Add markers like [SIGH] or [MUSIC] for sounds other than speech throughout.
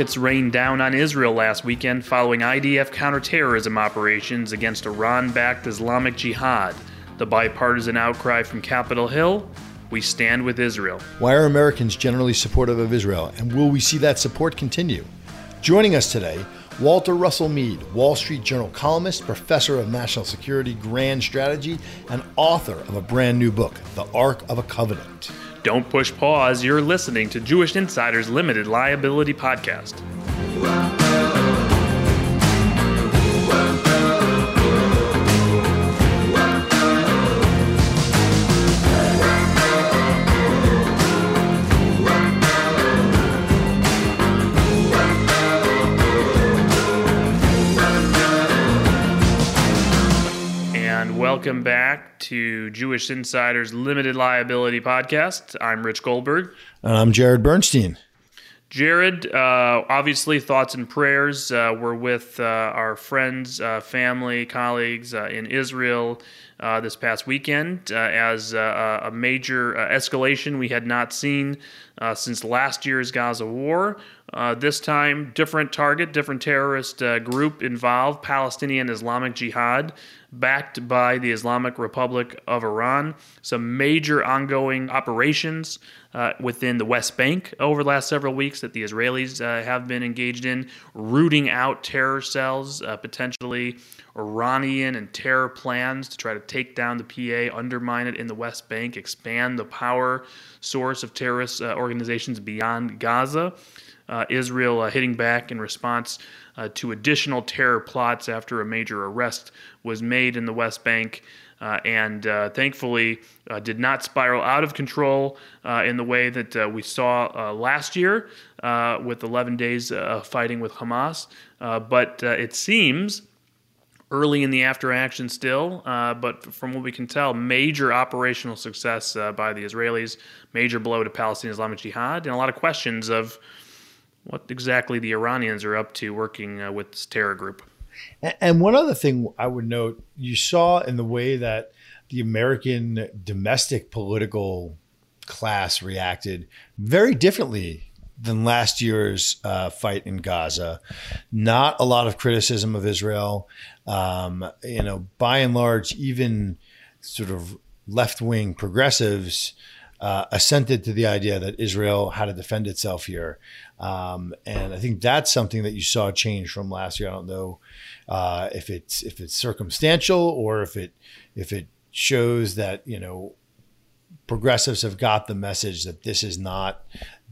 rockets rained down on Israel last weekend following IDF counterterrorism operations against Iran backed Islamic Jihad. The bipartisan outcry from Capitol Hill we stand with Israel. Why are Americans generally supportive of Israel, and will we see that support continue? Joining us today, Walter Russell Mead, Wall Street Journal columnist, professor of national security, grand strategy, and author of a brand new book, The Arc of a Covenant. Don't push pause. You're listening to Jewish Insiders Limited Liability Podcast. Welcome back to Jewish Insiders Limited Liability Podcast. I'm Rich Goldberg. And I'm Jarrod Bernstein. Jarrod, uh, obviously, thoughts and prayers. Uh, we're with uh, our friends, uh, family, colleagues uh, in Israel uh, this past weekend as a major escalation we had not seen since last year's Gaza war. this time, different target, different terrorist group involved, Palestinian Islamic Jihad backed by the Islamic Republic of Iran. Some major ongoing operations uh, within the West Bank over the last several weeks that the Israelis uh, have been engaged in, rooting out terror cells, uh, potentially Iranian and terror plans to try to take down the PA, undermine it in the West Bank, expand the power source of terrorist uh, organizations beyond Gaza. Uh, Israel uh, hitting back in response to additional terror plots after a major arrest was made in the West Bank. Uh, and uh, thankfully uh, did not spiral out of control uh, in the way that uh, we saw last year with 11 days fighting with Hamas. but it seems early in the after action still, but from what we can tell, major operational success by the Israelis, major blow to Palestinian Islamic Jihad, and a lot of questions of what exactly the Iranians are up to working uh, with this terror group. And one other thing I would note, you saw in the way that the American domestic political class reacted very differently than last year's uh, fight in Gaza. Not a lot of criticism of Israel. Um, you know, by and large, even sort of left wing progressives uh, assented to the idea that Israel had to defend itself here. Um, and I think that's something that you saw change from last year. I don't know uh, if it's if it's circumstantial or if it if it shows that you know progressives have got the message that this is not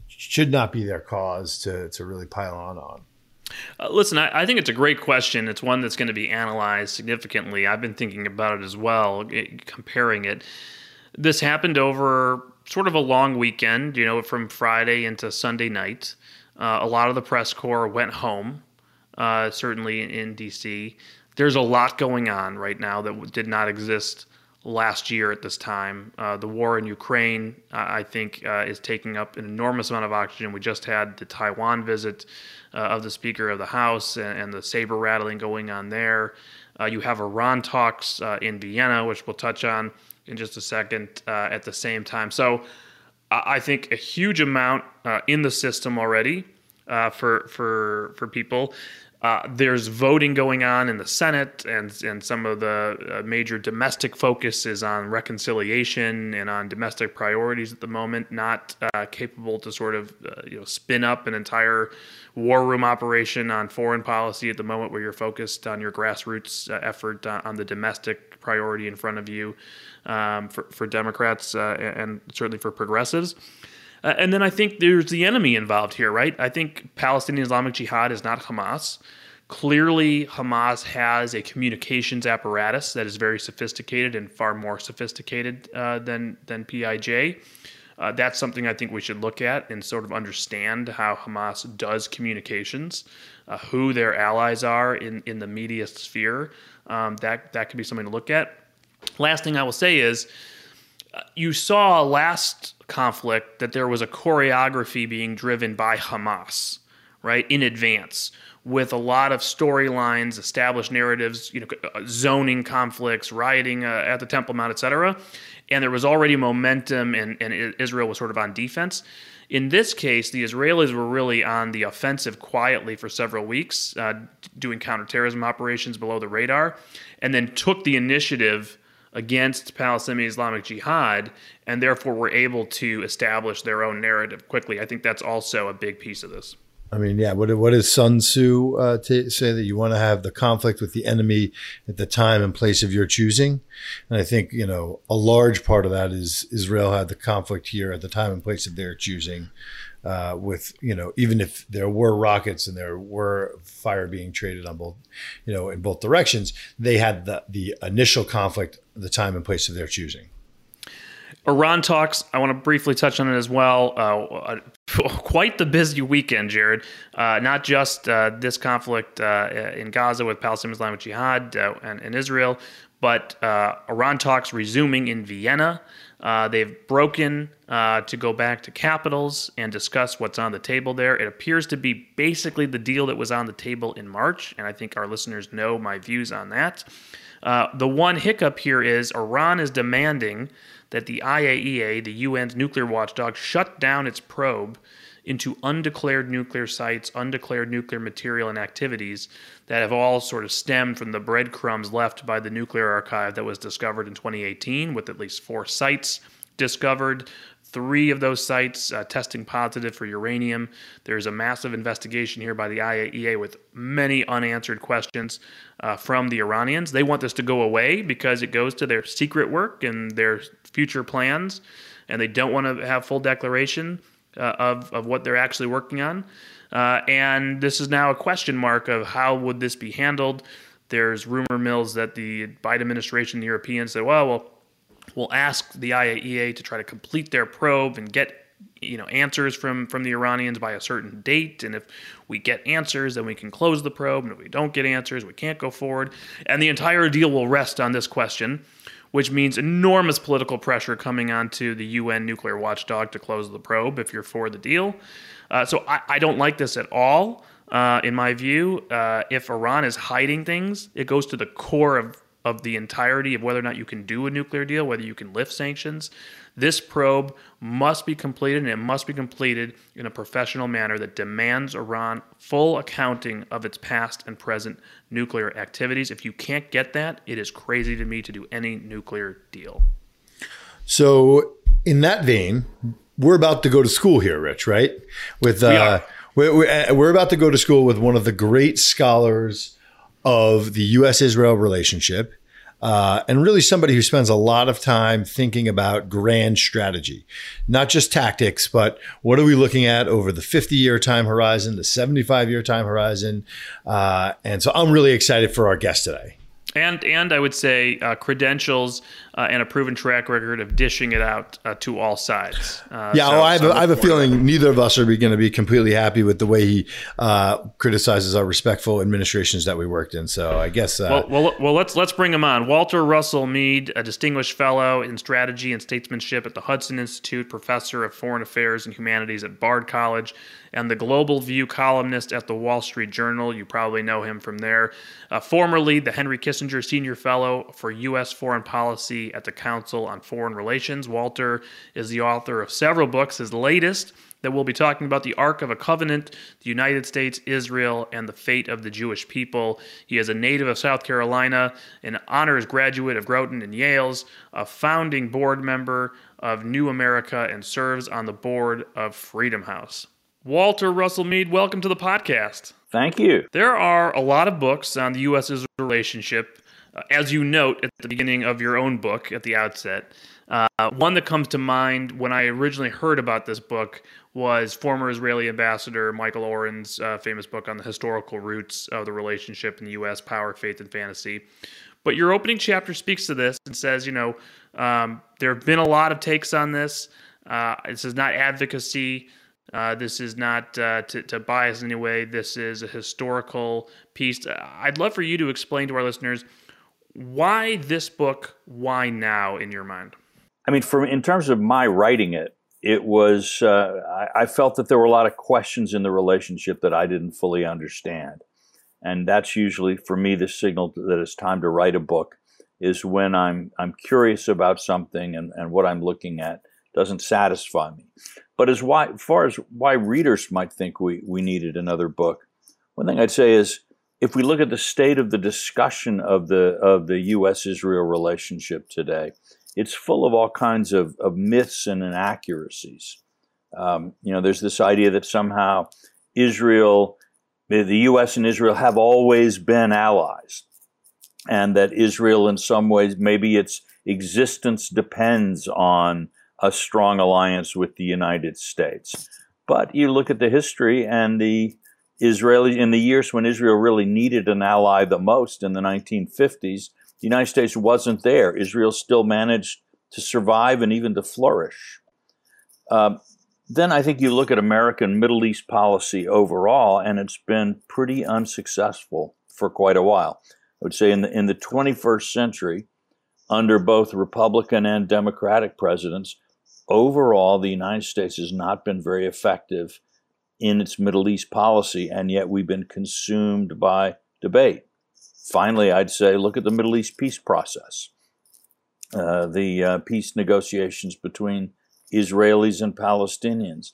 should not be their cause to to really pile on on. Uh, listen, I, I, think it's a great question. It's one that's going to be analyzed significantly. I've been thinking about it as well, it, comparing it. This happened over sort of a long weekend, you know, from Friday into Sunday night. Uh, a lot of the press corps went home, uh, certainly in DC. There's a lot going on right now that did not exist last year at this time. Uh, the war in Ukraine, I think, uh, is taking up an enormous amount of oxygen. We just had the Taiwan visit uh, of the Speaker of the House and, and the saber rattling going on there. Uh, you have Iran talks in Vienna, which we'll touch on in just a second uh, at the same time. So I think a huge amount uh, in the system already uh, for for for people. Uh, there's voting going on in the Senate, and and some of the uh, major domestic focus is on reconciliation and on domestic priorities at the moment. Not uh, capable to sort of you know spin up an entire war room operation on foreign policy at the moment, where you're focused on your grassroots effort on the domestic priority in front of you um, for, for Democrats uh, and certainly for progressives. Uh, and then I think there's the enemy involved here, right? I think Palestinian Islamic Jihad is not Hamas. Clearly, Hamas has a communications apparatus that is very sophisticated and far more sophisticated uh, than than PIJ. Uh, that's something I think we should look at and sort of understand how Hamas does communications, uh, who their allies are in, in the media sphere. Um, that that could be something to look at. Last thing I will say is uh, you saw last conflict that there was a choreography being driven by Hamas, right, in advance with a lot of storylines, established narratives, you know, uh, zoning conflicts, rioting uh, at the Temple Mount, etc. And there was already momentum, and, and Israel was sort of on defense. In this case, the Israelis were really on the offensive quietly for several weeks, uh, doing counterterrorism operations below the radar, and then took the initiative against Palestinian Islamic Jihad, and therefore were able to establish their own narrative quickly. I think that's also a big piece of this. I mean, yeah. What what does Sun Tzu uh, t- say that you want to have the conflict with the enemy at the time and place of your choosing? And I think you know a large part of that is Israel had the conflict here at the time and place of their choosing. Uh, with you know, even if there were rockets and there were fire being traded on both, you know, in both directions, they had the the initial conflict, the time and place of their choosing. Iran talks. I want to briefly touch on it as well. Uh, [LAUGHS] quite the busy weekend, Jarrod. Uh, not just uh, this conflict uh, in Gaza with Palestinian Islamic Jihad uh, and, and, Israel, but uh, Iran talks resuming in Vienna. Uh, they've broken uh, to go back to capitals and discuss what's on the table there. It appears to be basically the deal that was on the table in March, and I think our listeners know my views on that. Uh, the one hiccup here is Iran is demanding that the IAEA, the UN's nuclear watchdog, shut down its probe into undeclared nuclear sites, undeclared nuclear material and activities that have all sort of stemmed from the breadcrumbs left by the nuclear archive that was discovered in 2018, with at least four sites discovered three of those sites uh, testing positive for uranium. There's a massive investigation here by the IAEA with many unanswered questions uh, from the Iranians. They want this to go away because it goes to their secret work and their future plans, and they don't want to have full declaration uh, of, of what they're actually working on. Uh, and this is now a question mark of how would this be handled. There's rumor mills that the Biden administration, the Europeans said, well, well, will ask the IAEA to try to complete their probe and get you know answers from from the Iranians by a certain date and if we get answers then we can close the probe and if we don't get answers we can't go forward and the entire deal will rest on this question which means enormous political pressure coming onto the UN nuclear watchdog to close the probe if you're for the deal. Uh, so I, I, don't like this at all uh, in my view. Uh, if Iran is hiding things it goes to the core of of the entirety of whether or not you can do a nuclear deal, whether you can lift sanctions. This probe must be completed, and it must be completed in a professional manner that demands Iran full accounting of its past and present nuclear activities. If you can't get that, it is crazy to me to do any nuclear deal. So, in that vein, we're about to go to school here, Rich, right? With uh, we we're, we're about to go to school with one of the great scholars of the U.S. Israel relationship. Uh, and really somebody who spends a lot of time thinking about grand strategy, not just tactics, but what are we looking at over the 50 year time horizon, the 75 year time horizon. Uh, and so I'm really excited for our guest today and and I would say uh, credentials uh, and a proven track record of dishing it out uh, to all sides. Uh, yeah, so, well, I have, so a, I have a feeling neither of us are going to be completely happy with the way he uh, criticizes our respectful administrations that we worked in. So I guess. Uh, well, well, well, let's let's bring him on. Walter Russell Mead, a distinguished fellow in strategy and statesmanship at the Hudson Institute, professor of foreign affairs and humanities at Bard College, and the Global View columnist at the Wall Street Journal. You probably know him from there. formerly the Henry Kissinger Senior Fellow for U.S. Foreign Policy at the Council on Foreign Relations. Walter is the author of several books. His latest that we'll be talking about the Arc of a Covenant, the United States, Israel, and the fate of the Jewish people. He is a native of South Carolina, an honors graduate of Groton and Yale's, a founding board member of New America, and serves on the board of Freedom House. Walter Russell Mead, welcome to the podcast. Thank you. There are a lot of books on the U.S. Israel relationship uh, as you note at the beginning of your own book at the outset, uh, one that comes to mind when I originally heard about this book was former Israeli ambassador Michael Oren's uh, famous book on the historical roots of the relationship in the U.S. Power, Faith, and Fantasy. But your opening chapter speaks to this and says, you know, um, there have been a lot of takes on this. Uh, this is not advocacy. Uh, this is not uh, to, to, bias in any way. This is a historical piece. I'd love for you to explain to our listeners why this book? Why now in your mind? I mean, for in terms of my writing it, it was, uh, I, I, felt that there were a lot of questions in the relationship that I didn't fully understand. And that's usually, for me, the signal that it's time to write a book is when I'm, I'm curious about something and, and what I'm looking at doesn't satisfy me. But as, why, as far as why readers might think we, we needed another book, one thing I'd say is if we look at the state of the discussion of the of the U.S. Israel relationship today, it's full of all kinds of, of myths and inaccuracies. Um, you know, there's this idea that somehow Israel, the U.S. and Israel have always been allies, and that Israel, in some ways, maybe its existence depends on a strong alliance with the United States. But you look at the history and the Israeli in the years when Israel really needed an ally the most in the 1950s, the United States wasn't there. Israel still managed to survive and even to flourish. Uh, then I think you look at American Middle East policy overall, and it's been pretty unsuccessful for quite a while. I would say in the in the 21st century, under both Republican and Democratic presidents, overall the United States has not been very effective in its Middle East policy, and yet we've been consumed by debate. Finally, I'd say look at the Middle East peace process, uh, the uh, peace negotiations between Israelis and Palestinians.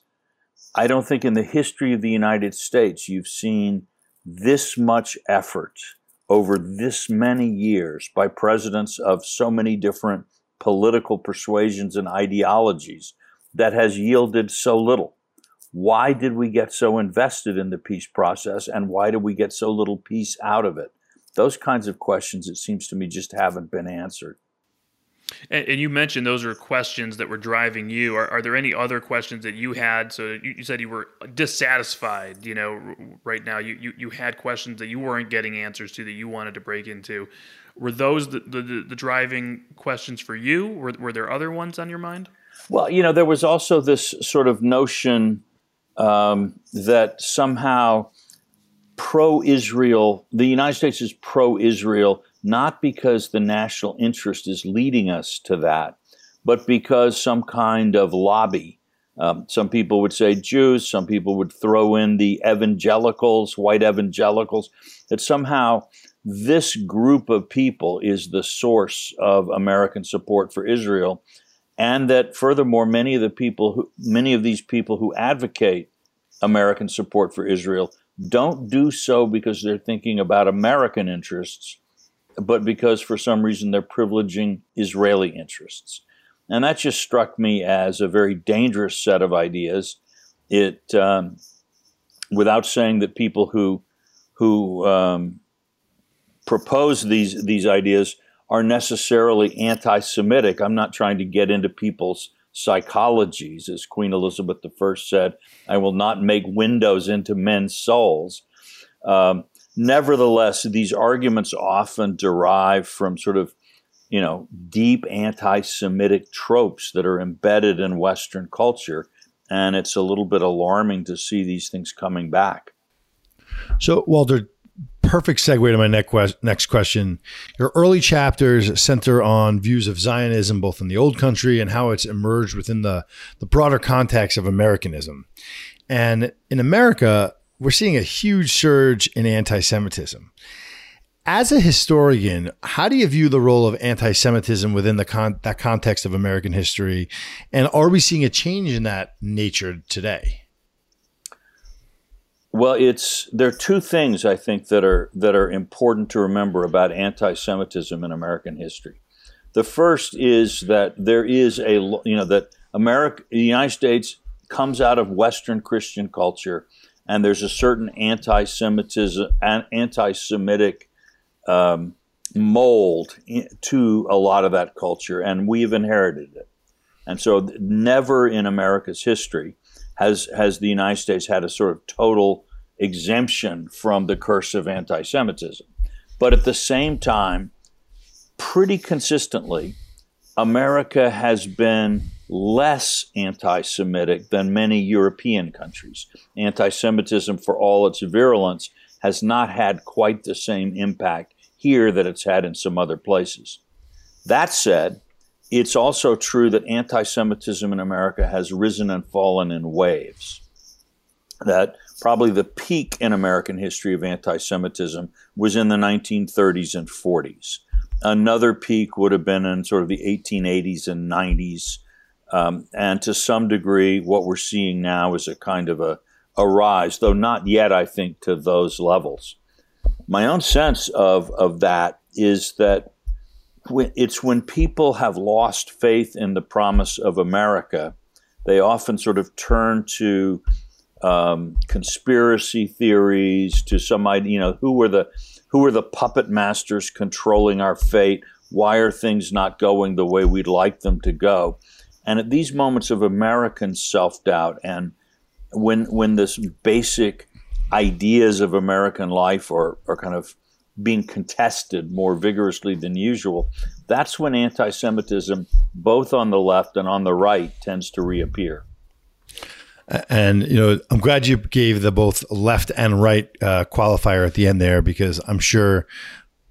I don't think in the history of the United States you've seen this much effort over this many years by presidents of so many different political persuasions and ideologies that has yielded so little. Why did we get so invested in the peace process and why did we get so little peace out of it? Those kinds of questions, it seems to me, just haven't been answered. And, and, you mentioned those are questions that were driving you. Are, are there any other questions that you had? So you, you, said you were dissatisfied. You know, right now you, you you had questions that you weren't getting answers to that you wanted to break into. Were those the the, the driving questions for you? Were were there other ones on your mind? Well, you know, there was also this sort of notion um, that somehow pro Israel, the United States is pro Israel, not because the national interest is leading us to that, but because some kind of lobby. Um, some people would say Jews, some people would throw in the evangelicals, white evangelicals, that somehow this group of people is the source of American support for Israel and that furthermore many of the people who many of these people who advocate American support for Israel don't do so because they're thinking about American interests, but because for some reason they're privileging Israeli interests. And that just struck me as a very dangerous set of ideas. It, um, without saying that people who who um, propose these these ideas are necessarily anti-Semitic. I'm not trying to get into people's psychologies, as Queen Elizabeth I said, I will not make windows into men's souls. Um, nevertheless, these arguments often derive from sort of, you know, deep anti Semitic tropes that are embedded in Western culture. And it's a little bit alarming to see these things coming back. So, Walter, perfect segue to my next question. Your early chapters center on views of Zionism, both in the old country and how it's emerged within the, the broader context of Americanism. And in America, we're seeing a huge surge in anti Semitism. As a historian, how do you view the role of anti Semitism within the con- that context of American history? And are we seeing a change in that nature today? Well, it's there are two things I think that are that are important to remember about anti-Semitism in American history. The first is that there is a you know that America, the United States, comes out of Western Christian culture, and there's a certain anti-Semitism, anti-Semitic um, mold to a lot of that culture, and we've inherited it. And so, never in America's history has has the United States had a sort of total exemption from the curse of anti-Semitism. But at the same time, pretty consistently, America has been less anti Semitic than many European countries. Anti Semitism, for all its virulence, has not had quite the same impact here that it's had in some other places. That said, it's also true that anti Semitism in America has risen and fallen in waves. That probably the peak in American history of anti Semitism was in the 1930s and 40s. Another peak would have been in sort of the 1880s and 90s. Um, and to some degree, what we're seeing now is a kind of a, a rise, though not yet, I think, to those levels. My own sense of, of that is that it's when people have lost faith in the promise of America, they often sort of turn to um, conspiracy theories, to some idea, you know, who were the who are the puppet masters controlling our fate? Why are things not going the way we'd like them to go? And at these moments of American self doubt, and when when this basic ideas of American life are, are kind of being contested more vigorously than usual, that's when anti Semitism, both on the left and on the right, tends to reappear. And, you know, I'm glad you gave the both left and right uh, qualifier at the end there because I'm sure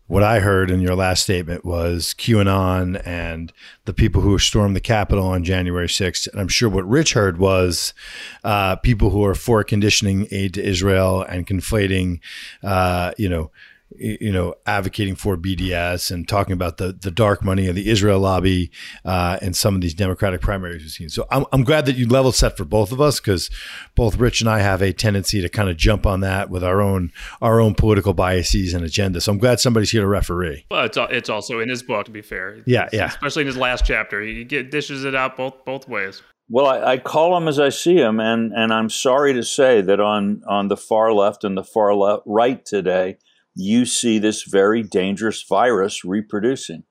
what I heard in your last statement was QAnon and the people who stormed the Capitol on January 6th. And I'm sure what Rich heard was uh, people who are for conditioning aid to Israel and conflating, uh, you know, you know, advocating for BDS and talking about the the dark money of the Israel lobby uh, and some of these Democratic primaries we've seen. So I'm, I'm glad that you level set for both of us because both Rich and I have a tendency to kind of jump on that with our own our own political biases and agenda. So I'm glad somebody's here to referee. Well, it's it's also in his book to be fair. Yeah, yeah. Especially in his last chapter, he get, dishes it out both both ways. Well, I, I, call them as I see them, and, and I'm sorry to say that on, on the far left and the far left, right today, you see this very dangerous virus reproducing.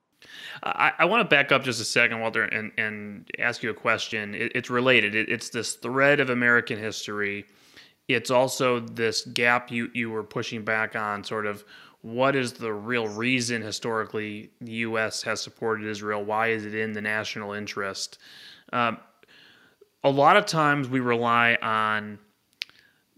I, I want to back up just a second, Walter, and, and ask you a question. It, it's related. It, it's this thread of American history. It's also this gap you, you were pushing back on, sort of what is the real reason historically the U.S. has supported Israel? Why is it in the national interest? Um, a lot of times we rely on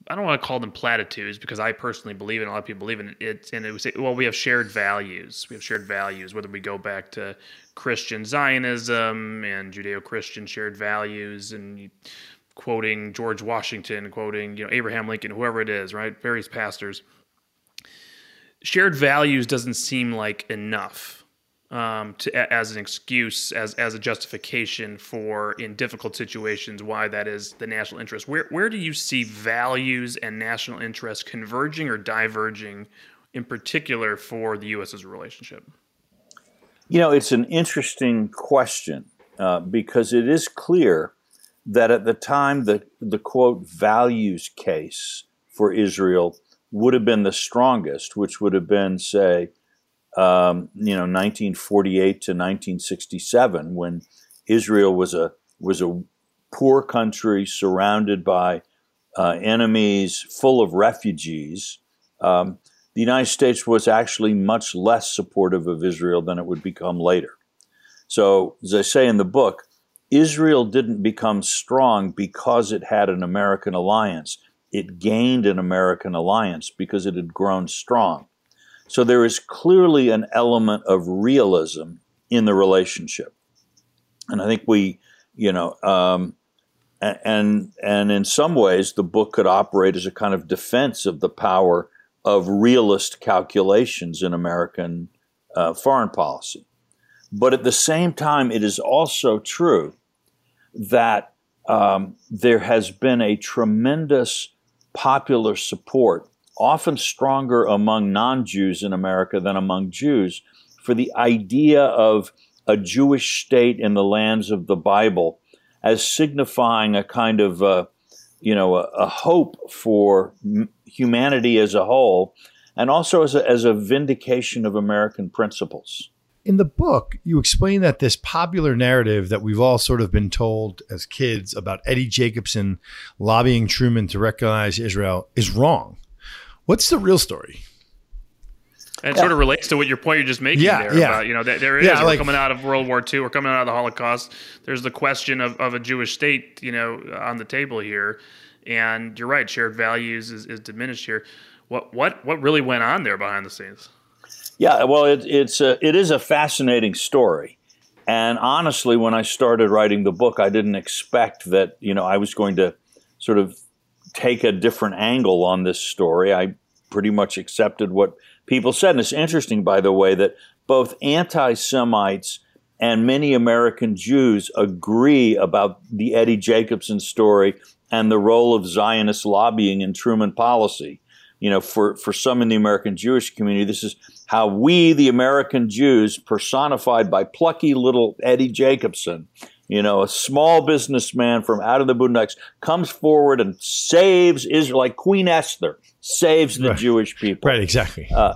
I don't want to call them platitudes because I personally believe in a lot of people believe in it. And it was well, we have shared values. We have shared values, whether we go back to Christian Zionism and Judeo-Christian shared values, and quoting George Washington, quoting you know Abraham Lincoln, whoever it is, right? Various pastors. Shared values doesn't seem like enough um, to, as an excuse, as as a justification for in difficult situations why that is the national interest. Where where do you see values and national interest converging or diverging, in particular for the U.S.'s relationship? You know, it's an interesting question uh, because it is clear that at the time the the quote values case for Israel would have been the strongest, which would have been say um, you know, 1948 to 1967, when Israel was a was a poor country surrounded by uh, enemies, full of refugees. Um, the United States was actually much less supportive of Israel than it would become later. So, as I say in the book, Israel didn't become strong because it had an American alliance. It gained an American alliance because it had grown strong. So there is clearly an element of realism in the relationship. And I think we, you know, um, and and in some ways the book could operate as a kind of defense of the power of realist calculations in American uh, foreign policy. But at the same time, it is also true that um, there has been a tremendous popular support often stronger among non Jews in America than among Jews, for the idea of a Jewish state in the lands of the Bible as signifying a kind of, uh, you know, a, a hope for m- humanity as a whole, and also as a, as a vindication of American principles. In the book, you explain that this popular narrative that we've all sort of been told as kids about Eddie Jacobson lobbying Truman to recognize Israel is wrong. What's the real story? And it yeah. sort of relates to what your point you're just making yeah, there. Yeah. About, you know, there, there is. Yeah, we're like, coming out of World War II. We're coming out of the Holocaust. There's the question of, of a Jewish state, you know, on the table here. And you're right. Shared values is, is diminished here. What what what really went on there behind the scenes? Yeah, well, it, it's a, it is a fascinating story, And honestly, when I started writing the book, I didn't expect that, you know, I was going to sort of take a different angle on this story. I pretty much accepted what people said. And it's interesting, by the way, that both anti Semites and many American Jews agree about the Eddie Jacobson story and the role of Zionist lobbying in Truman policy. You know, for, for some in the American Jewish community, this is how we, the American Jews, personified by plucky little Eddie Jacobson, you know, a small businessman from out of the boondocks, comes forward and saves Israel, like Queen Esther, saves the right. Jewish people. Right, exactly. Uh,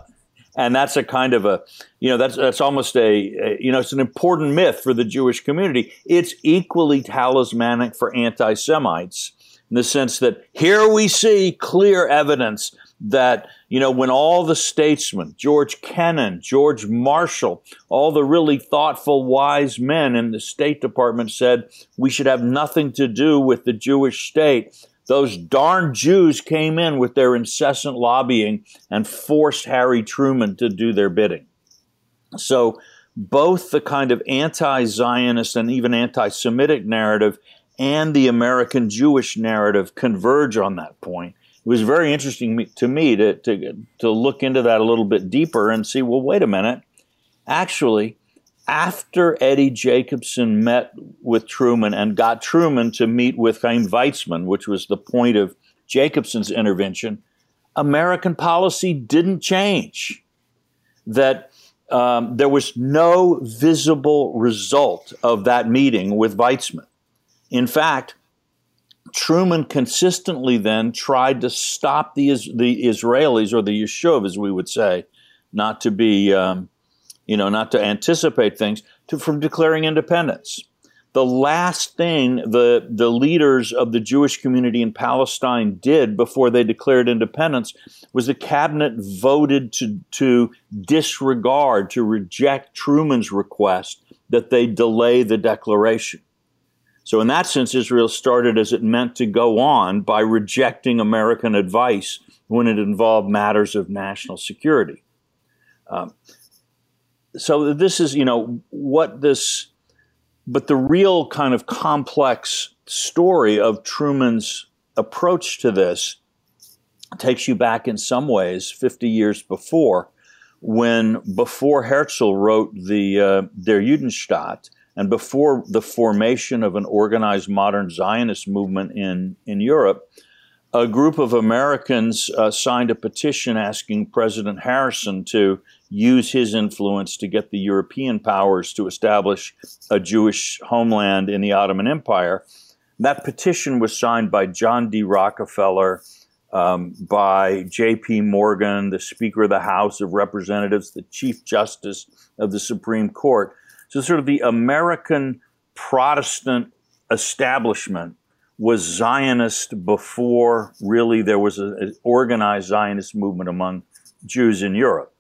and that's a kind of a you know that's that's almost a, a, you know it's an important myth for the Jewish community. It's equally talismanic for anti-Semites in the sense that here we see clear evidence that you know when all the statesmen, George Kennan, George Marshall, all the really thoughtful, wise men in the State Department said we should have nothing to do with the Jewish state those darn Jews came in with their incessant lobbying and forced Harry Truman to do their bidding. So, both the kind of anti Zionist and even anti Semitic narrative and the American Jewish narrative converge on that point. It was very interesting to me to, to, to look into that a little bit deeper and see well, wait a minute. Actually, after Eddie Jacobson met with Truman and got Truman to meet with Chaim Weizmann, which was the point of Jacobson's intervention, American policy didn't change. That um, there was no visible result of that meeting with Weizmann. In fact, Truman consistently then tried to stop the, the Israelis, or the Yishuv, as we would say, not to be um, you know, not to anticipate things, to, from declaring independence. The last thing the, the leaders of the Jewish community in Palestine did before they declared independence was the cabinet voted to, to disregard, to reject Truman's request that they delay the declaration. So, in that sense, Israel started as it meant to go on by rejecting American advice when it involved matters of national security. Um, so this is you know what this but the real kind of complex story of Truman's approach to this takes you back in some ways 50 years before when before Herzl wrote the uh, Der Judenstaat and before the formation of an organized modern Zionist movement in in Europe a group of Americans uh, signed a petition asking President Harrison to use his influence to get the European powers to establish a Jewish homeland in the Ottoman Empire. That petition was signed by John D. Rockefeller, um, by J.P. Morgan, the Speaker of the House of Representatives, the Chief Justice of the Supreme Court. So, sort of the American Protestant establishment was Zionist before really there was an organized Zionist movement among Jews in Europe.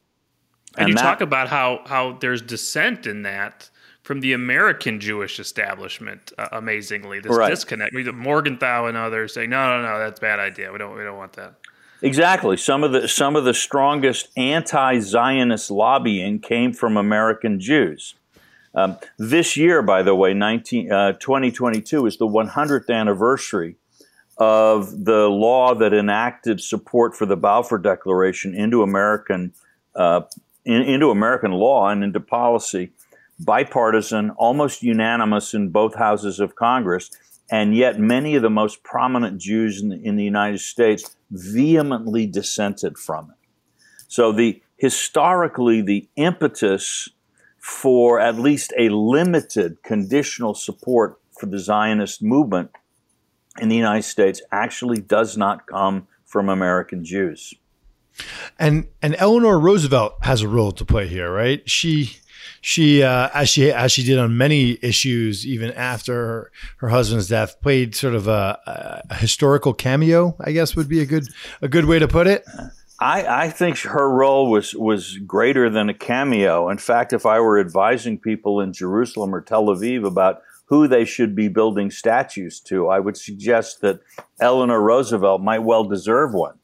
And, and you that, talk about how how there's dissent in that from the American Jewish establishment. Uh, amazingly, this right. disconnect. Morgenthau and others say, "No, no, no, that's a bad idea. We don't, we don't want that." Exactly. Some of the some of the strongest anti-Zionist lobbying came from American Jews. Um, this year, by the way, 19, uh, 2022 is the 100th anniversary of the law that enacted support for the Balfour Declaration into American uh, in, into American law and into policy, bipartisan, almost unanimous in both houses of Congress, and yet many of the most prominent Jews in the, in the United States vehemently dissented from it. So the historically the impetus for at least a limited conditional support for the Zionist movement in the United States actually does not come from American Jews. And and Eleanor Roosevelt has a role to play here, right? She she uh, as she as she did on many issues even after her, her husband's death played sort of a, a, historical cameo i guess would be a good a good way to put it I, I think her role was was greater than a cameo. In fact, if I were advising people in Jerusalem or Tel Aviv about who they should be building statues to, I would suggest that Eleanor Roosevelt might well deserve one.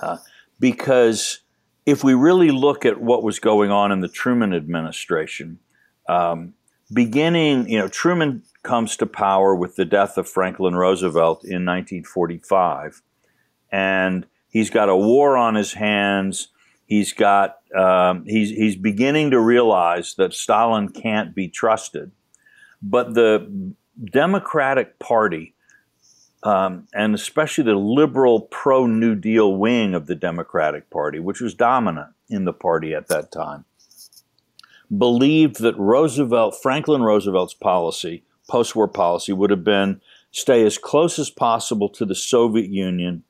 Uh, because if we really look at what was going on in the Truman administration, um, beginning, you know, Truman comes to power with the death of Franklin Roosevelt in 1945. And he's got a war on his hands. He's got um, he's he's beginning to realize that Stalin can't be trusted. But the Democratic Party, um, and especially the liberal pro New Deal wing of the Democratic Party, which was dominant in the party at that time, believed that Roosevelt, Franklin Roosevelt's policy, post war policy, would have been stay as close as possible to the Soviet Union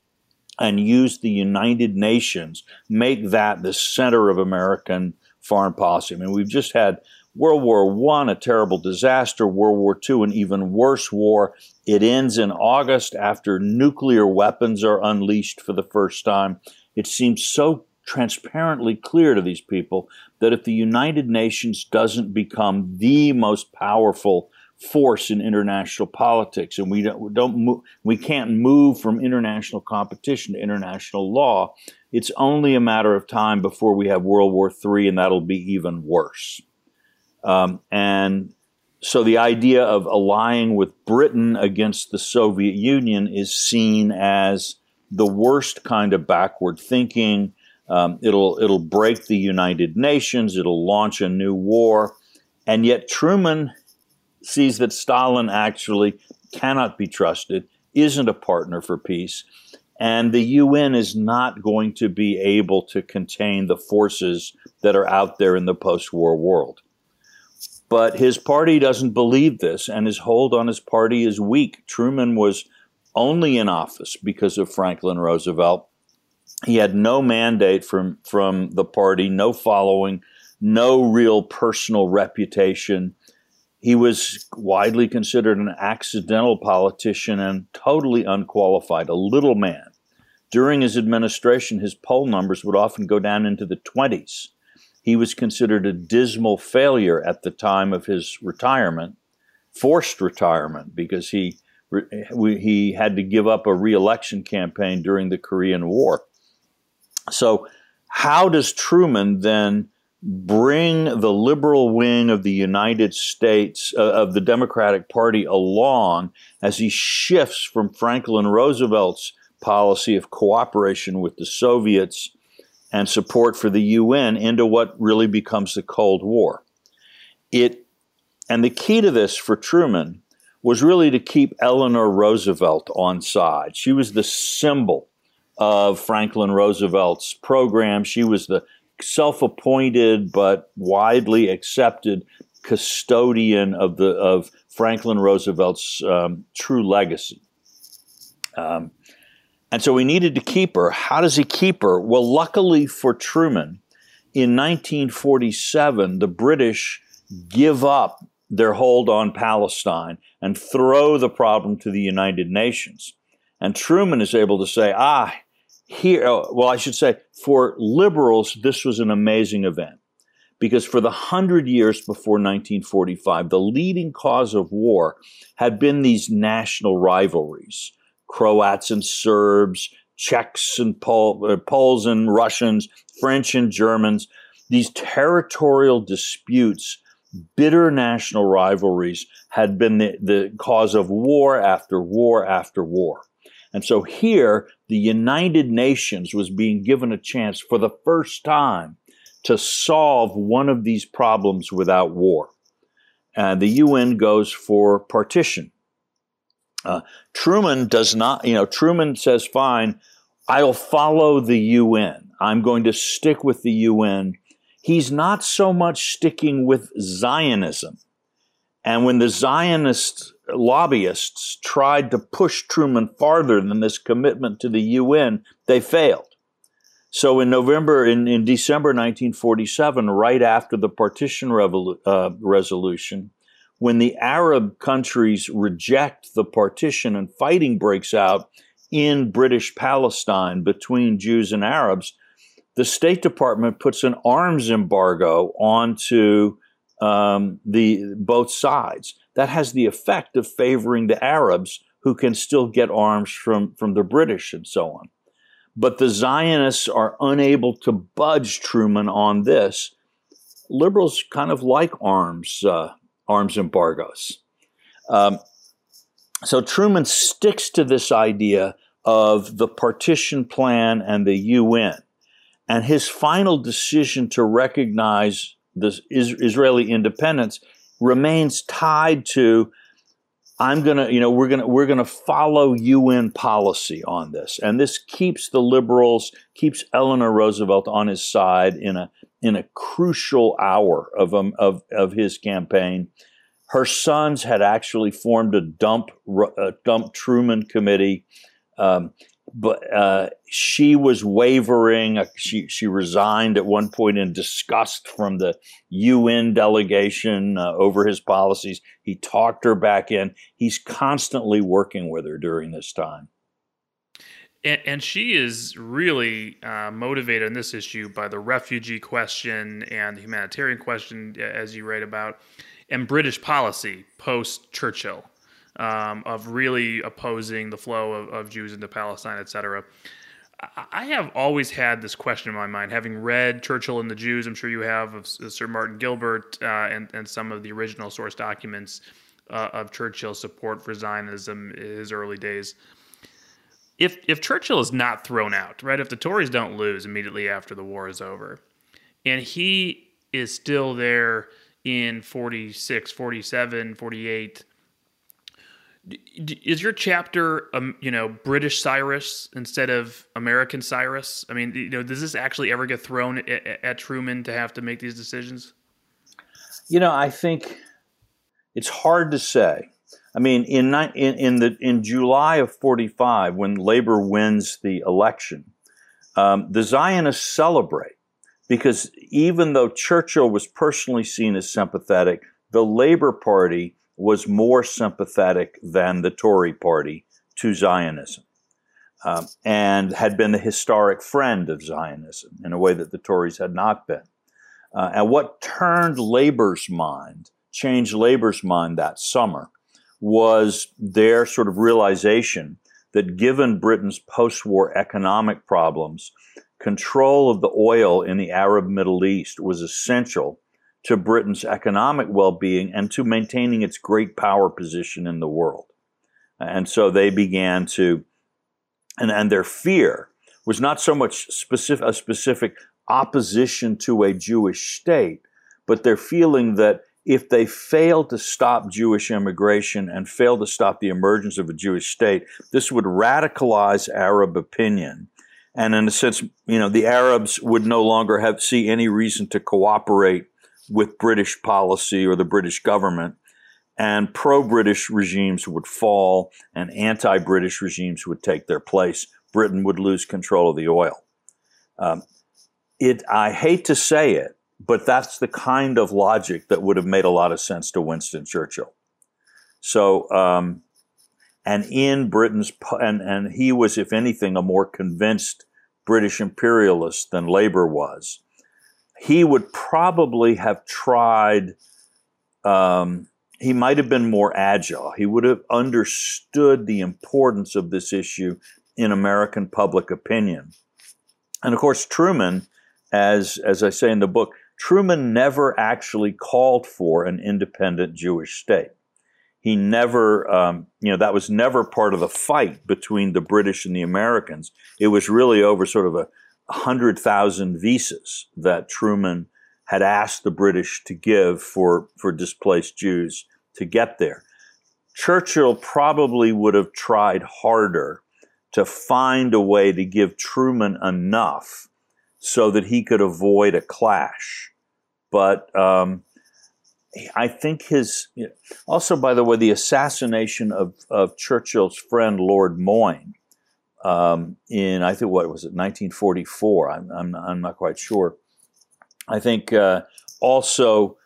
and use the United Nations, make that the center of American foreign policy. I mean, we've just had World War One, a terrible disaster, World War Two, an even worse war. It ends in August after nuclear weapons are unleashed for the first time. It seems so transparently clear to these people that if the United Nations doesn't become the most powerful force in international politics, and we don't, don't move, we can't move from international competition to international law. It's only a matter of time before we have World War III, and that'll be even worse. Um, and so the idea of allying with Britain against the Soviet Union is seen as the worst kind of backward thinking. Um, it'll it'll break the United Nations. It'll launch a new war, and yet Truman sees that Stalin actually cannot be trusted, isn't a partner for peace, and the UN is not going to be able to contain the forces that are out there in the post war world. But his party doesn't believe this, and his hold on his party is weak. Truman was only in office because of Franklin Roosevelt. He had no mandate from, from the party, no following, no real personal reputation. He was widely considered an accidental politician and totally unqualified, a little man. During his administration, his poll numbers would often go down into the 20s. He was considered a dismal failure at the time of his retirement, forced retirement, because he, he had to give up a reelection campaign during the Korean War. So, how does Truman then bring the liberal wing of the United States, uh, of the Democratic Party, along as he shifts from Franklin Roosevelt's policy of cooperation with the Soviets and support for the UN into what really becomes the Cold War. It, and the key to this for Truman was really to keep Eleanor Roosevelt on side. She was the symbol of Franklin Roosevelt's program. She was the self appointed but widely accepted custodian of the of Franklin Roosevelt's um, true legacy. Um, and so we needed to keep her. How does he keep her? Well, luckily for Truman, in 1947, the British give up their hold on Palestine and throw the problem to the United Nations. And Truman is able to say, ah, here, oh, well, I should say, for liberals, this was an amazing event. Because for the hundred years before 1945, the leading cause of war had been these national rivalries. Croats and Serbs, Czechs and Pol- uh, Poles and Russians, French and Germans, these territorial disputes, bitter national rivalries had been the, the cause of war after war after war. And so here, the United Nations was being given a chance for the first time to solve one of these problems without war. And the UN goes for partition. Uh, Truman does not, you know, Truman says, fine, I'll follow the UN. I'm going to stick with the UN. He's not so much sticking with Zionism. And when the Zionist lobbyists tried to push Truman farther than this commitment to the UN, they failed. So in November, in, in December 1947, right after the partition revolu- uh, resolution, when the Arab countries reject the partition and fighting breaks out in British Palestine between Jews and Arabs, the State Department puts an arms embargo onto um, the both sides. That has the effect of favoring the Arabs who can still get arms from, from the British and so on. But the Zionists are unable to budge Truman on this. Liberals kind of like arms uh, arms embargoes. Um, so Truman sticks to this idea of the partition plan and the UN. And his final decision to recognize the Israeli independence remains tied to I'm going to, you know, we're going to we're going to follow UN policy on this. And this keeps the liberals, keeps Eleanor Roosevelt on his side in a in a crucial hour of um, of of his campaign. Her sons had actually formed a dump a dump Truman committee. Um, but uh, she was wavering. Uh, she she resigned at one point in disgust from the UN delegation uh, over his policies. He talked her back in. He's constantly working with her during this time. And, and she is really uh, motivated in this issue by the refugee question and the humanitarian question, as you write about, and British policy post Churchill um, of really opposing the flow of, of Jews into Palestine, etc. I have always had this question in my mind, having read Churchill and the Jews. I'm sure you have of Sir Martin Gilbert uh, and and some of the original source documents uh, of Churchill's support for Zionism in his early days. If if Churchill is not thrown out, right? If the Tories don't lose immediately after the war is over, and he is still there in 46, 47, 48 is your chapter um, you know british cyrus instead of american cyrus? I mean you know does this actually ever get thrown at, at, truman to have to make these decisions? You know i think it's hard to say. I mean in in, in the in july of 45 when labor wins the election um, the zionists celebrate because even though churchill was personally seen as sympathetic the labor party was more sympathetic than the Tory party to Zionism um, and had been the historic friend of Zionism in a way that the Tories had not been. Uh, and what turned Labor's mind, changed Labor's mind that summer, was their sort of realization that given Britain's post war economic problems, control of the oil in the Arab Middle East was essential to Britain's economic well being and to maintaining its great power position in the world. And so they began to, and, and their fear was not so much specific, a specific opposition to a Jewish state, but their feeling that if they failed to stop Jewish immigration and failed to stop the emergence of a Jewish state, this would radicalize Arab opinion. And in a sense, you know, the Arabs would no longer have see any reason to cooperate with British policy or the British government, and pro British regimes would fall and anti British regimes would take their place. Britain would lose control of the oil. Um, it, I hate to say it, but that's the kind of logic that would have made a lot of sense to Winston Churchill. So, um, and in Britain's, and, and he was, if anything, a more convinced British imperialist than Labour was he would probably have tried. Um, he might have been more agile. He would have understood the importance of this issue in American public opinion. And of course, Truman, as as I say in the book, Truman never actually called for an independent Jewish state. He never, um, you know, that was never part of the fight between the British and the Americans. It was really over sort of a 100,000 visas that Truman had asked the British to give for, for displaced Jews to get there. Churchill probably would have tried harder to find a way to give Truman enough so that he could avoid a clash. But um, I think his, also, by the way, the assassination of, of Churchill's friend, Lord Moyne, um, in I think what was it 1944. I'm I'm, I'm not quite sure. I think uh, also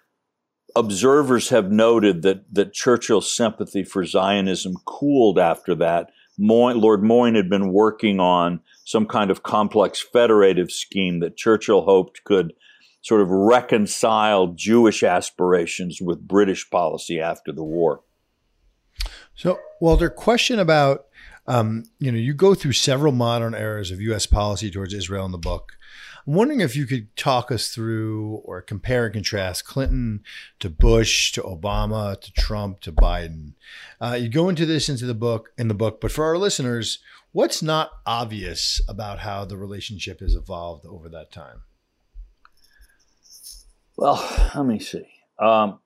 observers have noted that that Churchill's sympathy for Zionism cooled after that. Moyne, Lord Moyne had been working on some kind of complex federative scheme that Churchill hoped could sort of reconcile Jewish aspirations with British policy after the war. So, Walter, question about um, you know, you go through several modern eras of U.S. policy towards Israel in the book. I'm wondering if you could talk us through or compare and contrast Clinton to Bush to Obama to Trump to Biden. Uh, you go into this into the book in the book, but for our listeners, what's not obvious about how the relationship has evolved over that time? Well, let me see. Um,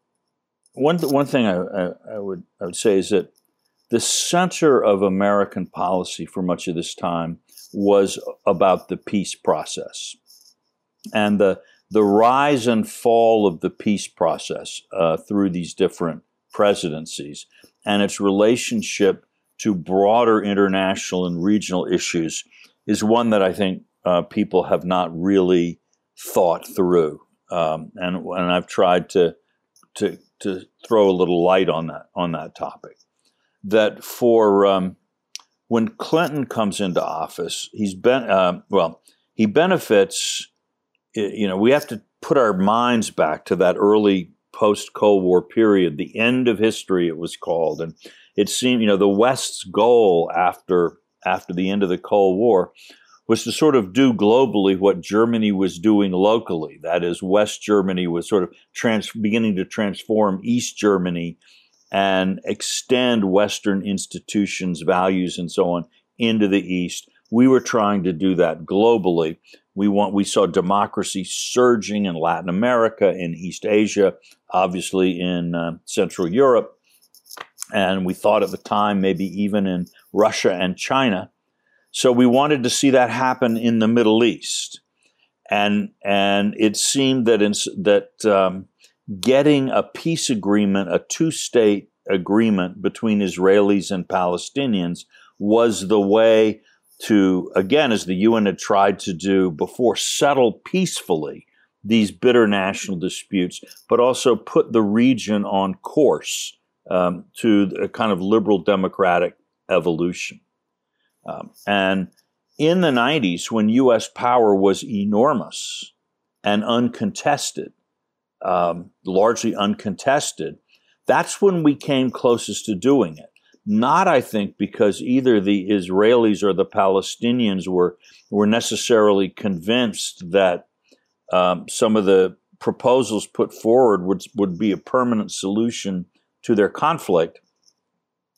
one one thing I, I, I, would I would say is that the center of American policy for much of this time was about the peace process and the the rise and fall of the peace process uh, through these different presidencies and its relationship to broader international and regional issues is one that I think uh, people have not really thought through, um, and and I've tried to to to throw a little light on that on that topic. That for um, when Clinton comes into office, he's been uh, well. He benefits. You know, we have to put our minds back to that early post Cold War period, the end of history, it was called, and it seemed you know the West's goal after after the end of the Cold War was to sort of do globally what Germany was doing locally. That is, West Germany was sort of trans- beginning to transform East Germany and extend Western institutions, values, and so on into the East. We were trying to do that globally. We want we saw democracy surging in Latin America, in East Asia, obviously in uh, Central Europe, and we thought at the time maybe even in Russia and China. So we wanted to see that happen in the Middle East, and and it seemed that in, that um, getting a peace agreement, a two-state agreement between Israelis and Palestinians, was the way to again, as the UN had tried to do before, settle peacefully these bitter national disputes, but also put the region on course um, to a kind of liberal democratic evolution. Um, and in the 90s, when US power was enormous and uncontested, um, largely uncontested, that's when we came closest to doing it. Not, I think, because either the Israelis or the Palestinians were, were necessarily convinced that um, some of the proposals put forward would, would be a permanent solution to their conflict,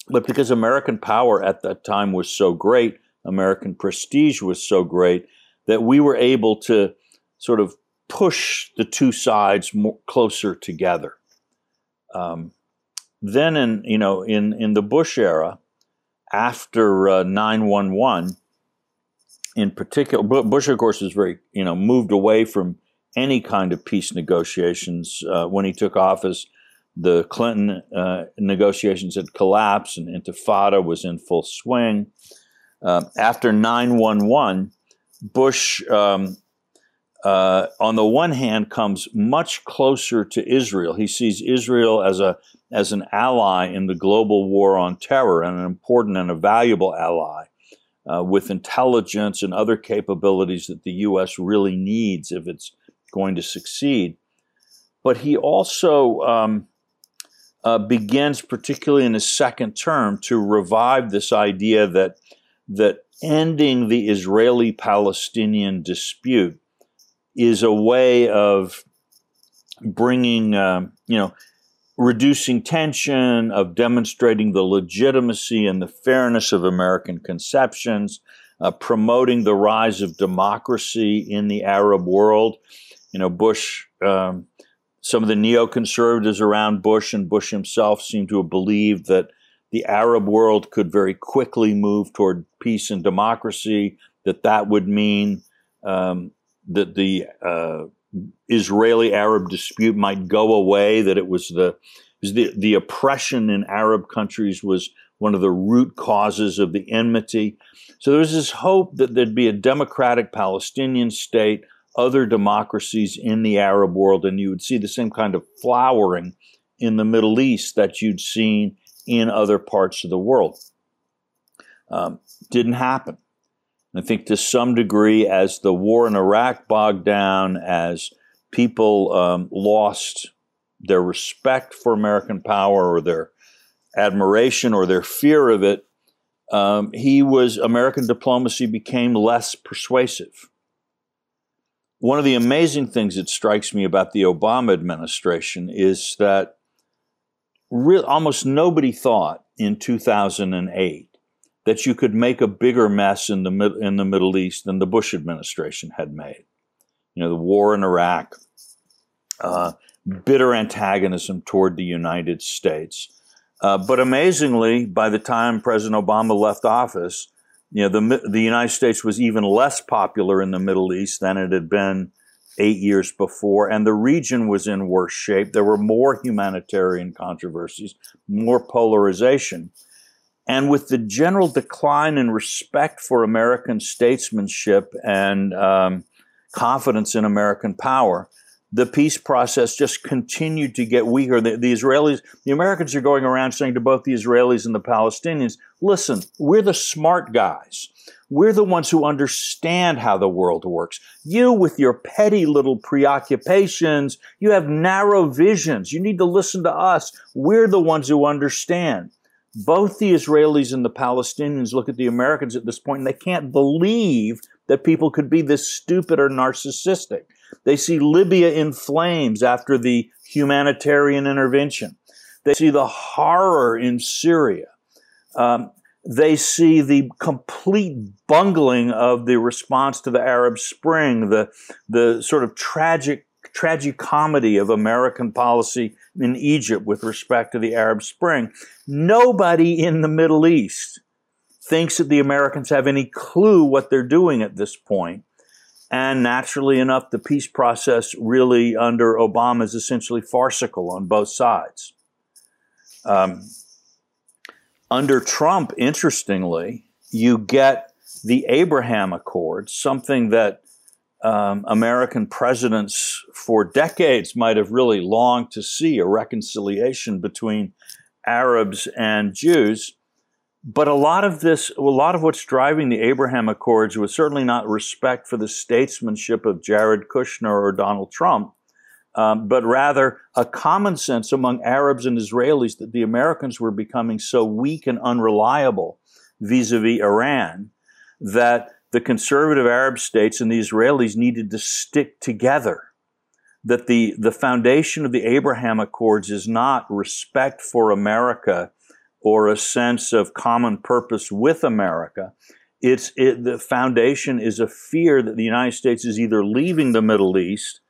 but because American power at that time was so great, American prestige was so great that we were able to sort of push the two sides more closer together. Um, then, in you know, in in the Bush era, after uh, nine one one, in particular, Bush of course was very you know moved away from any kind of peace negotiations uh, when he took office the Clinton uh, negotiations had collapsed and Intifada was in full swing. Uh, after 911, Bush, um, uh, on the one hand, comes much closer to Israel. He sees Israel as a as an ally in the global war on terror and an important and a valuable ally uh, with intelligence and other capabilities that the U.S. really needs if it's going to succeed. But he also um, uh, begins, particularly in his second term, to revive this idea that that ending the Israeli-Palestinian dispute is a way of bringing, uh, you know, reducing tension, of demonstrating the legitimacy and the fairness of American conceptions, uh, promoting the rise of democracy in the Arab world. You know, Bush um, some of the neoconservatives around Bush and Bush himself seem to have believed that the Arab world could very quickly move toward peace and democracy, that that would mean um, that the uh, Israeli Arab dispute might go away, that it was the, the, the oppression in Arab countries was one of the root causes of the enmity. So there was this hope that there'd be a democratic Palestinian state other democracies in the Arab world, and you would see the same kind of flowering in the Middle East that you'd seen in other parts of the world. Um, didn't happen. I think to some degree, as the war in Iraq bogged down, as people um, lost their respect for American power or their admiration or their fear of it, um, he was American diplomacy became less persuasive. One of the amazing things that strikes me about the Obama administration is that almost nobody thought in 2008 that you could make a bigger mess in the in the Middle East than the Bush administration had made. You know, the war in Iraq, uh, bitter antagonism toward the United States. Uh, but amazingly, by the time President Obama left office, you know, the, the United States was even less popular in the Middle East than it had been eight years before, and the region was in worse shape. There were more humanitarian controversies, more polarization. And with the general decline in respect for American statesmanship and um, confidence in American power, the peace process just continued to get weaker. The, the, Israelis, the Americans are going around saying to both the Israelis and the Palestinians, listen, we're the smart guys. We're the ones who understand how the world works. You, with your petty little preoccupations, you have narrow visions. You need to listen to us. We're the ones who understand. Both the Israelis and the Palestinians look at the Americans at this point and they can't believe that people could be this stupid or narcissistic. They see Libya in flames after the humanitarian intervention. They see the horror in Syria. Um, they see the complete bungling of the response to the Arab Spring, the, the sort of tragic tragicomedy of American policy in Egypt with respect to the Arab Spring. Nobody in the Middle East thinks that the Americans have any clue what they're doing at this point. And naturally enough, the peace process really under Obama is essentially farcical on both sides. Um, under Trump, interestingly, you get the Abraham Accords, something that um, American presidents for decades might have really longed to see a reconciliation between Arabs and Jews. But a lot of this, a lot of what's driving the Abraham Accords was certainly not respect for the statesmanship of Jared Kushner or Donald Trump, um, but rather a common sense among Arabs and Israelis that the Americans were becoming so weak and unreliable vis a vis Iran that the conservative Arab states and the Israelis needed to stick together. That the, the foundation of the Abraham Accords is not respect for America or a sense of common purpose with America. It's it, the foundation is a fear that the United States is either leaving the Middle East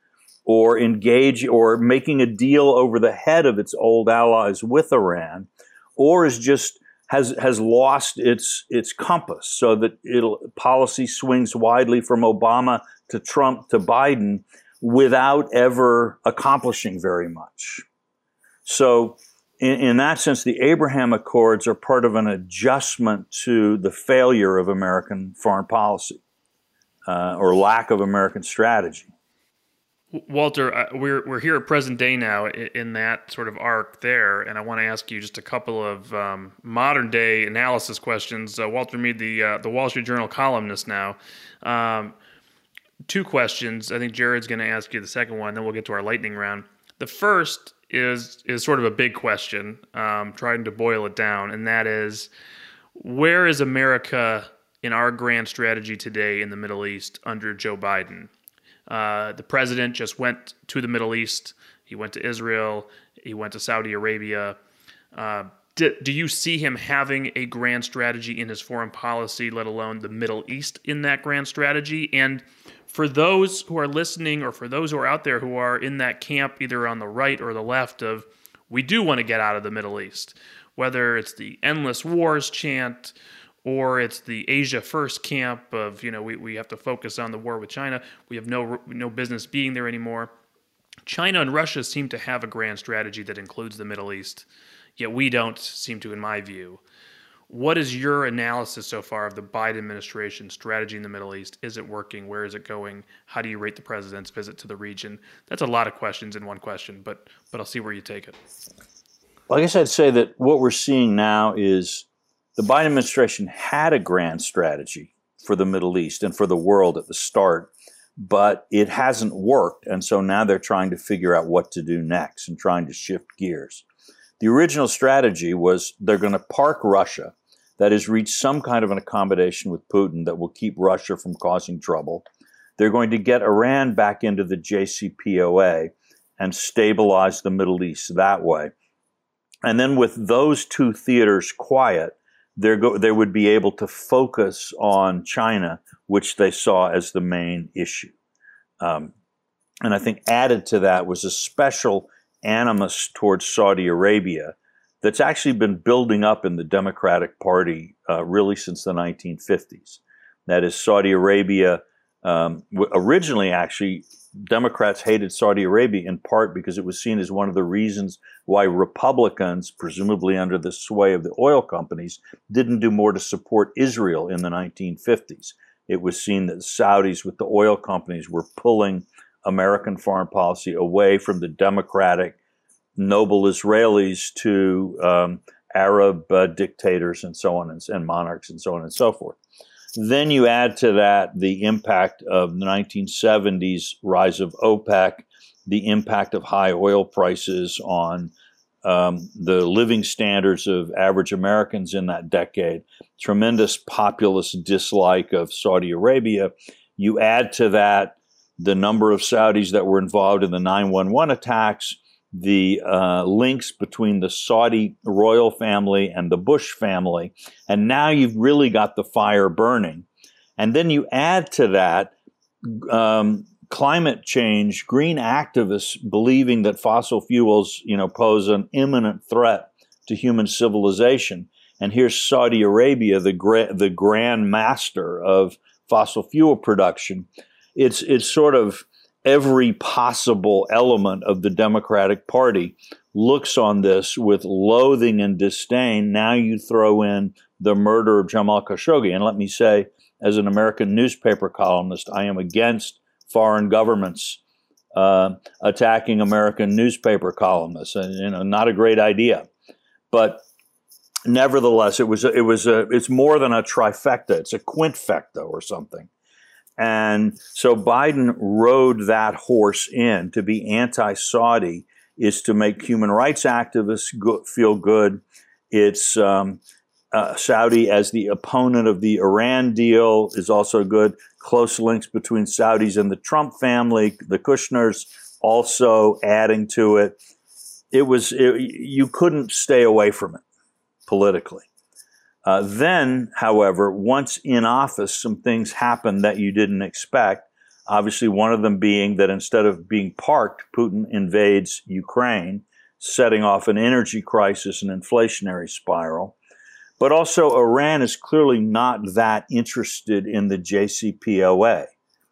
or engage or making a deal over the head of its old allies with Iran, or is just has has lost its its compass so that it'll policy swings widely from Obama to Trump to Biden without ever accomplishing very much. So in, in, that sense, the Abraham Accords are part of an adjustment to the failure of American foreign policy uh, or lack of American strategy. Walter, uh, we're we're here at present day now in that sort of arc there, and I want to ask you just a couple of um, modern day analysis questions. Uh, Walter Mead, the uh, the Wall Street Journal columnist now. Um, two questions. I think Jarrod's going to ask you the second one, then we'll get to our lightning round. The first is is sort of a big question, um, trying to boil it down, and that is, where is America in our grand strategy today in the Middle East under Joe Biden? Uh, the president just went to the Middle East. He went to Israel. He went to Saudi Arabia. Uh, do, do, you see him having a grand strategy in his foreign policy, let alone the Middle East in that grand strategy? And for those who are listening or for those who are out there who are in that camp, either on the right or the left, of we do want to get out of the Middle East, whether it's the endless wars chant or it's the Asia first camp of, you know, we, we have to focus on the war with China. We have no, no business being there anymore. China and Russia seem to have a grand strategy that includes the Middle East, yet we don't seem to, in my view. What is your analysis so far of the Biden administration strategy in the Middle East? Is it working? Where is it going? How do you rate the president's visit to the region? That's a lot of questions in one question, but but I'll see where you take it. Well, I guess I'd say that what we're seeing now is the Biden administration had a grand strategy for the Middle East and for the world at the start, but it hasn't worked. And so now they're trying to figure out what to do next and trying to shift gears. The original strategy was they're going to park Russia, that is, reach some kind of an accommodation with Putin that will keep Russia from causing trouble. They're going to get Iran back into the JCPOA and stabilize the Middle East that way. And then with those two theaters quiet, go- they would be able to focus on China, which they saw as the main issue. Um, and I think added to that was a special animus towards Saudi Arabia that's actually been building up in the Democratic Party uh, really since the 1950s. That is, Saudi Arabia um, originally actually Democrats hated Saudi Arabia in part because it was seen as one of the reasons why Republicans, presumably under the sway of the oil companies, didn't do more to support Israel in the 1950s. It was seen that Saudis with the oil companies were pulling American foreign policy away from the democratic, noble Israelis to um, Arab uh, dictators and so on and, and monarchs and so on and so forth. Then you add to that the impact of the 1970s rise of OPEC, the impact of high oil prices on um, the living standards of average Americans in that decade, tremendous populist dislike of Saudi Arabia. You add to that the number of Saudis that were involved in the 911 attacks, the uh, links between the Saudi royal family and the Bush family. And now you've really got the fire burning. And then you add to that um, climate change, green activists believing that fossil fuels, you know, pose an imminent threat to human civilization. And here's Saudi Arabia, the gra- the grand master of fossil fuel production. It's it's sort of every possible element of the Democratic Party looks on this with loathing and disdain. Now you throw in the murder of Jamal Khashoggi. And let me say, as an American newspaper columnist, I am against foreign governments uh, attacking American newspaper columnists. And, you know, not a great idea. But nevertheless, it was a, it was a, it's more than a trifecta. It's a quintfecta or something. And so Biden rode that horse in to be anti Saudi is to make human rights activists go- feel good. It's um, uh, Saudi as the opponent of the Iran deal is also good. Close links between Saudis and the Trump family, the Kushners also adding to it. It was, it, you couldn't stay away from it politically. Uh, then, however, once in office, some things happened that you didn't expect. Obviously, one of them being that instead of being parked, Putin invades Ukraine, setting off an energy crisis and inflationary spiral. But also, Iran is clearly not that interested in the JCPOA.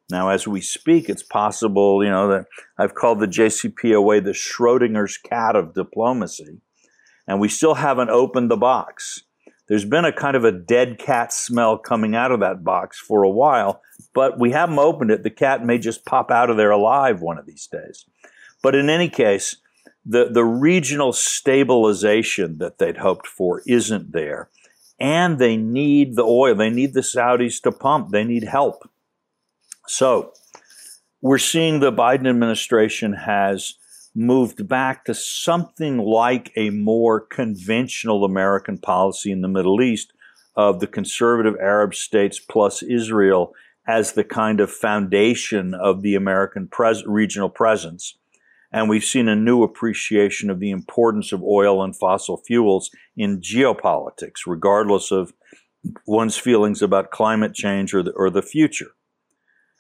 Now, as we speak, it's possible, you know, that I've called the JCPOA the Schrodinger's cat of diplomacy, and we still haven't opened the box there's been a kind of a dead cat smell coming out of that box for a while, but we haven't opened it. The cat may just pop out of there alive one of these days. But in any case, the, the regional stabilization that they'd hoped for isn't there. And they need the oil. They need the Saudis to pump. They need help. So we're seeing the Biden administration has moved back to something like a more conventional American policy in the Middle East of the conservative Arab states plus Israel as the kind of foundation of the American pres- regional presence. And we've seen a new appreciation of the importance of oil and fossil fuels in geopolitics, regardless of one's feelings about climate change or the, or the future.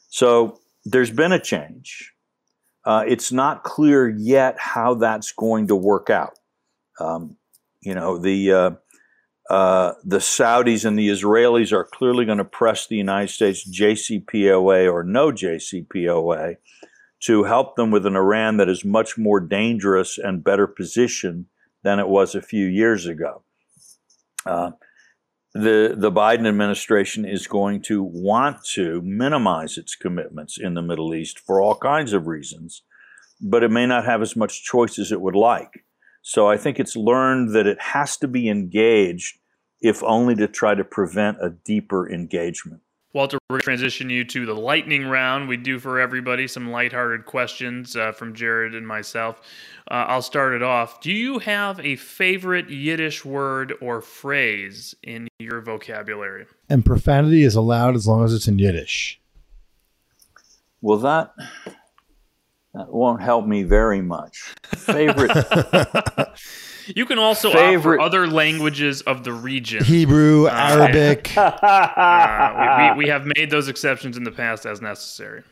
So there's been a change. Uh, it's not clear yet how that's going to work out. Um, you know, the uh, uh, the Saudis and the Israelis are clearly going to press the United States JCPOA or no JCPOA to help them with an Iran that is much more dangerous and better positioned than it was a few years ago. The the Biden administration is going to want to minimize its commitments in the Middle East for all kinds of reasons, but it may not have as much choice as it would like. So I think it's learned that it has to be engaged, if only to try to prevent a deeper engagement. Walter, we're going to transition you to the lightning round. We do for everybody some lighthearted questions uh, from Jarrod and myself. Uh, I'll start it off. Do you have a favorite Yiddish word or phrase in your vocabulary? And profanity is allowed as long as it's in Yiddish. Well, that that won't help me very much. Favorite. [LAUGHS] you can also Favorite. offer other languages of the region Hebrew, uh, Arabic. [LAUGHS] uh, we, we, we have made those exceptions in the past as necessary.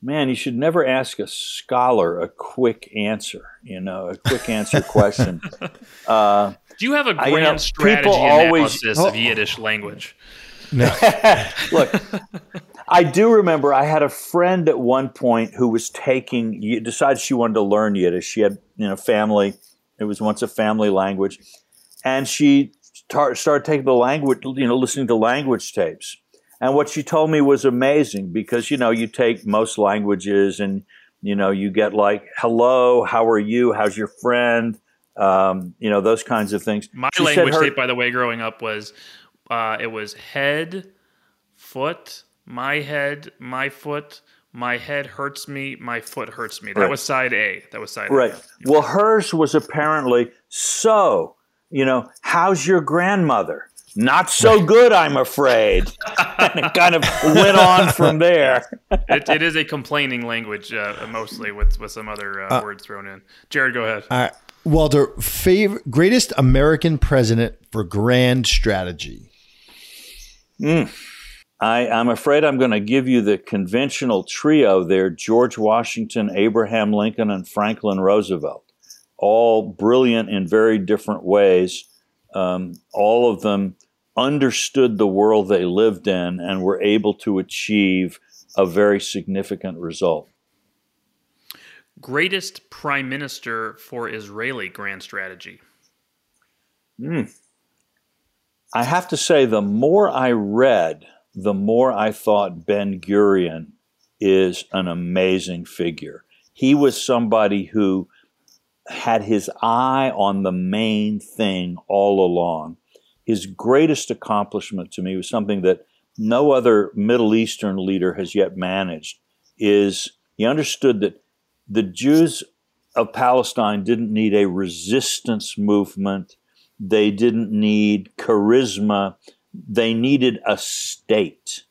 Man, you should never ask a scholar a quick answer, you know, a quick answer question. [LAUGHS] Uh, Do you have a grand I, you know, strategy analysis always, of Yiddish language? No. [LAUGHS] Look, I do remember I had a friend at one point who was taking, decided she wanted to learn Yiddish. She had, you know, family. It was once a family language. And she tar- started taking the language, you know, listening to language tapes. And what she told me was amazing because, you know, you take most languages and, you know, you get like, hello, how are you? How's your friend? Um, you know, those kinds of things. My she language her, tape, by the way, growing up was, uh, it was head, foot, my head, my foot, my head hurts me, my foot hurts me. That right. was side A. That was side right. A. Right. Well, hers was apparently so, you know, how's your grandmother? Not so good, I'm afraid. [LAUGHS] and it kind of went on from there. [LAUGHS] it, it is a complaining language, uh, mostly with, with some other uh, uh, words thrown in. Jarrod, go ahead. All right. Walter, favorite, greatest American president for grand strategy. Mm. I, I'm afraid I'm going to give you the conventional trio there George Washington, Abraham Lincoln, and Franklin Roosevelt. All brilliant in very different ways. Um, all of them understood the world they lived in and were able to achieve a very significant result. Greatest prime minister for Israeli grand strategy? Mm. I have to say, the more I read, the more I thought Ben Gurion is an amazing figure. He was somebody who had his eye on the main thing all along. His greatest accomplishment to me was something that no other Middle Eastern leader has yet managed is he understood that the Jews of Palestine didn't need a resistance movement. They didn't need charisma they needed a state.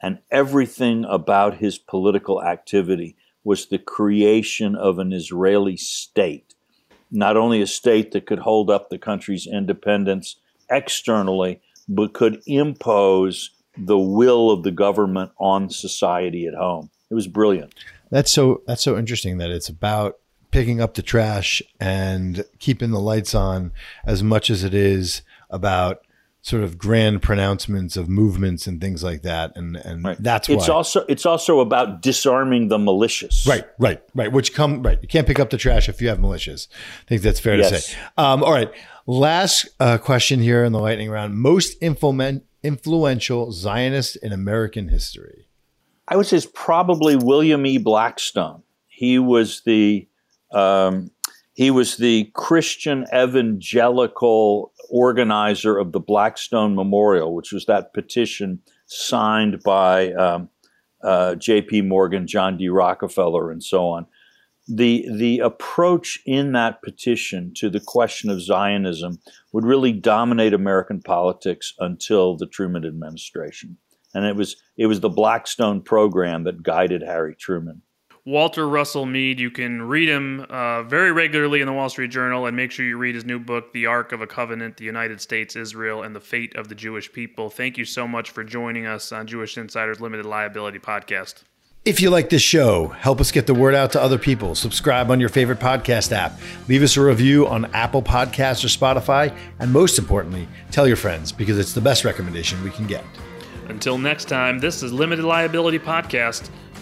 And everything about his political activity was the creation of an Israeli state. Not only a state that could hold up the country's independence externally, but could impose the will of the government on society at home. It was brilliant. That's so that's so interesting that it's about picking up the trash and keeping the lights on as much as it is about sort of grand pronouncements of movements and things like that and and right. that's it's also it's also about disarming the malicious. Right right right which come right you can't pick up the trash if you have malicious. I think that's fair yes. to say. Um, all right last uh, question here in the lightning round. Most influential influential zionist in american history. I would say it's probably william e. Blackstone. He was the um, he was the Christian evangelical organizer of the Blackstone Memorial, which was that petition signed by um, uh, J.P. Morgan, John D. Rockefeller, and so on. The, the approach in that petition to the question of Zionism would really dominate American politics until the Truman administration. And it was, it was the Blackstone program that guided Harry Truman. Walter Russell Mead. You can read him uh, very regularly in the Wall Street Journal, and make sure you read his new book, The Arc of a Covenant The United States, Israel, and the Fate of the Jewish People. Thank you so much for joining us on Jewish Insiders Limited Liability Podcast. If you like this show, help us get the word out to other people. Subscribe on your favorite podcast app. Leave us a review on Apple Podcasts or Spotify. And most importantly, tell your friends because it's the best recommendation we can get. Until next time, this is Limited Liability Podcast.